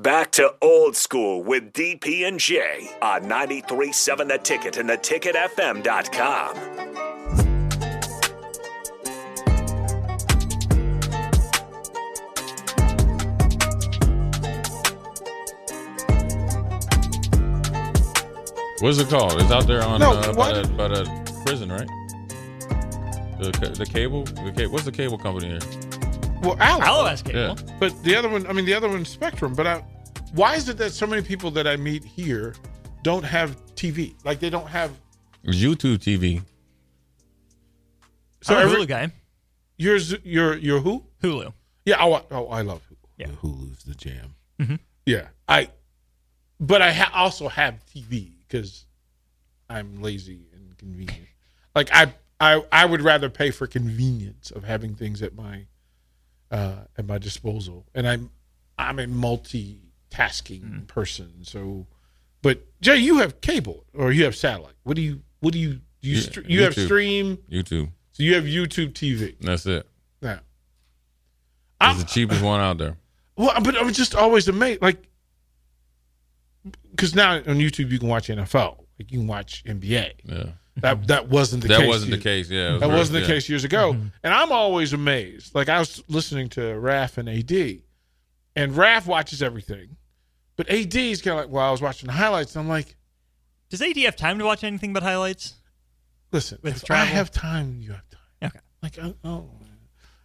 Back to old school with DP and J on 93.7 The Ticket and theticketfm.com. What's it called? It's out there on No, uh, why by, the, by the prison, right? The, the cable, the cable. What's the cable company here? Well, Allo. Allo has cable. Yeah, But the other one, I mean, the other one's Spectrum. But I, why is it that so many people that I meet here don't have TV? Like they don't have. YouTube TV. So I'm a every, Hulu guy. yours, your, your who? Hulu. Yeah. Oh, oh I love Hulu. Yeah. Hulu's the jam. Mhm. Yeah. I, but I ha- also have TV because I'm lazy and convenient. Like I, I, I would rather pay for convenience of having things at my, uh, at my disposal. And I'm, I'm a multitasking person. So, but Jay, you have cable or you have satellite. What do you, what do you, do you, Yeah, you have stream. YouTube. So you have YouTube TV. That's it. Now, It's I'm, the cheapest one out there. well, but I'm just always amazed, like, because now on YouTube you can watch NFL, like you can watch NBA. Yeah, That that wasn't the that case. wasn't the case. Yeah, was That very- wasn't the yeah. case years ago. Mm-hmm. And I'm always amazed. Like I was listening to Raf and AD, and Raf watches everything, but AD is kind of like, well, I was watching the highlights, and I'm like, Does AD have time to watch anything but highlights? listen, With if I have time, you have time. Okay. Like, oh, oh.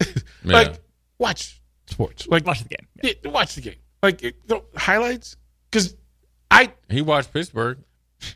Yeah. like watch sports. Like Watch the game. Yeah. Yeah, watch the game. Like it, the highlights, because I he watched Pittsburgh.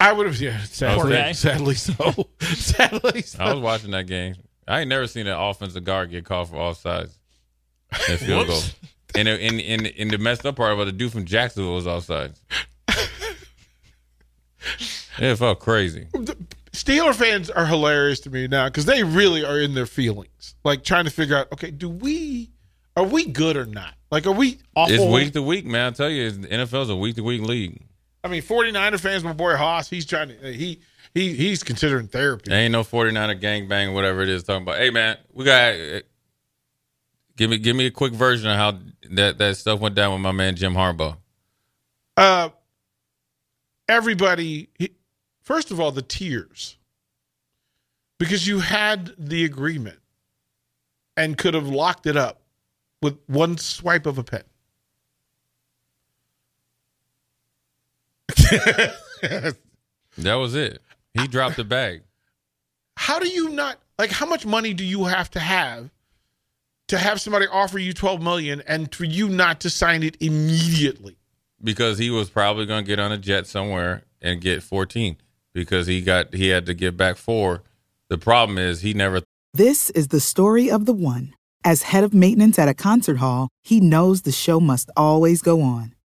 I would have yeah Poor guy. sadly, sadly so sadly so. I was watching that game. I ain't never seen an offensive guard get called for offsides and field goal. Whoops. And the- and and and the messed up part about the dude from Jacksonville was offsides. it felt crazy. Steeler fans are hilarious to me now because they really are in their feelings, like trying to figure out, okay, do we are we good or not? Like, are we awful? It's week to week, man. I tell you, it's- the NFL's a week to week league. I mean, 49er fans, my boy Haas, he's trying to he he he's considering therapy. There ain't no 49er gangbang, whatever it is talking about. Hey man, we got uh, give me give me a quick version of how that, that stuff went down with my man Jim Harbaugh. uh everybody he, first of all the tears because you had the agreement and could have locked it up with one swipe of a pen That was it. He dropped the bag. how do you not like how much money do you have to have to have somebody offer you 12 million and for you not to sign it immediately because he was probably going to get on a jet somewhere and get 14 because he got he had to get back four. The problem is he never This is the story of the one. As head of maintenance at a concert hall, he knows the show must always go on.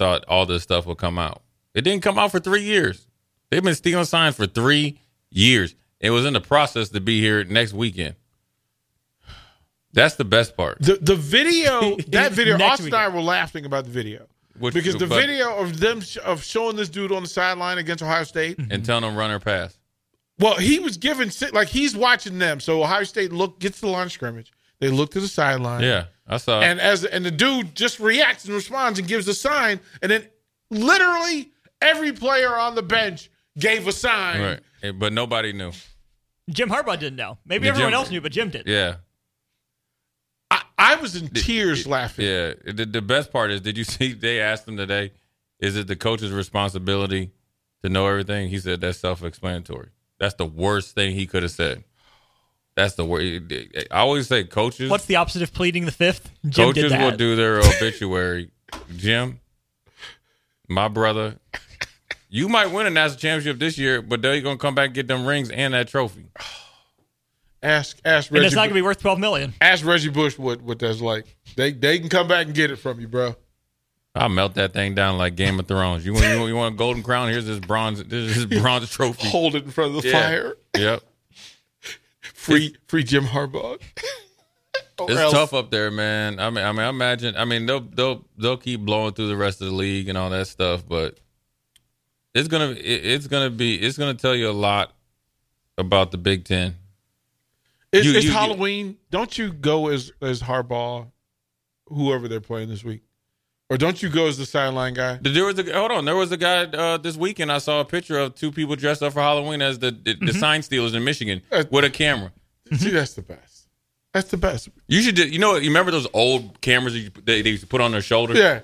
Thought all this stuff would come out. It didn't come out for three years. They've been stealing signs for three years. It was in the process to be here next weekend. That's the best part. the the video that video austin and i were laughing about the video Which- because the but- video of them sh- of showing this dude on the sideline against ohio state mm-hmm. and telling them run or pass. Well, he was given like he's watching them. So Ohio State look gets the line of scrimmage. They look to the sideline. Yeah, I saw. And as and the dude just reacts and responds and gives a sign, and then literally every player on the bench gave a sign. right, but nobody knew. Jim Harbaugh didn't know. Maybe Yeah, everyone Jim- else knew, but Jim did. Yeah, I, I was in tears laughing. yeah. The, the best part is, did you see? They asked him today, "Is it the coach's responsibility to know everything?" He said, "That's self-explanatory." That's the worst thing he could have said. That's the worst. I always say coaches. What's the opposite of pleading the fifth? Jim coaches did that. will do their obituary. Jim, my brother, you might win a national championship this year, but they're gonna come back and get them rings and that trophy. Ask ask and Reggie. it's not going to be worth twelve million. ask Reggie Bush what what that's like. They they can come back and get it from you, bro. I'll melt that thing down like Game of Thrones. You want you want, you want a golden crown? Here's this bronze this is this bronze trophy. Hold it in front of the Yeah. fire. Yep. Free free Jim Harbaugh. It's else- tough up there, man. I mean, I mean, I imagine. I mean, they'll they'll they'll keep blowing through the rest of the league and all that stuff, but it's gonna it, it's gonna be it's gonna tell you a lot about the Big Ten. It's, You- it's you- Halloween. Don't you go as as Harbaugh, whoever they're playing this week, or don't you go as the sideline guy? There was a hold on. There was a guy uh, this weekend. I saw a picture of two people dressed up for Halloween as the the, the sign stealers in Michigan Uh, with a camera. See, that's the best. That's the best. You should, ju- you know, you remember those old cameras that you, they, they used to put on their shoulders? Yeah.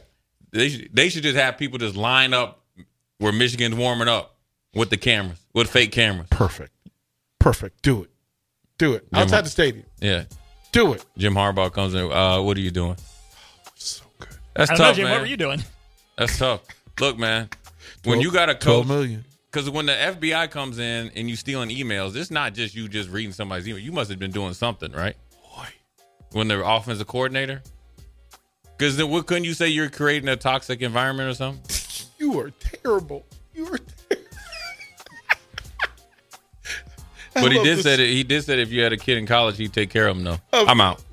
They should, they should just have people just line up where Michigan's warming up with the cameras, with fake cameras. Perfect. Perfect. Do it. Do it. Jim Outside Har- the stadium. Yeah. Do it. Jim Harbaugh comes in. Uh, what are you doing? So good. That's I don't know, tough, Jim. man. What were you doing? That's tough. Look, man, when 12 you got a 12 coach, million. because when the FBI comes in and you stealing emails, it's not just you just reading somebody's email. You must have been doing something, right? Boy. When the offensive coordinator. Because then, what couldn't you say you're creating a toxic environment or something? You are terrible. You are terrible. But he did say that he did say that if you had a kid in college, he'd take care of him. though. Oh. I'm out.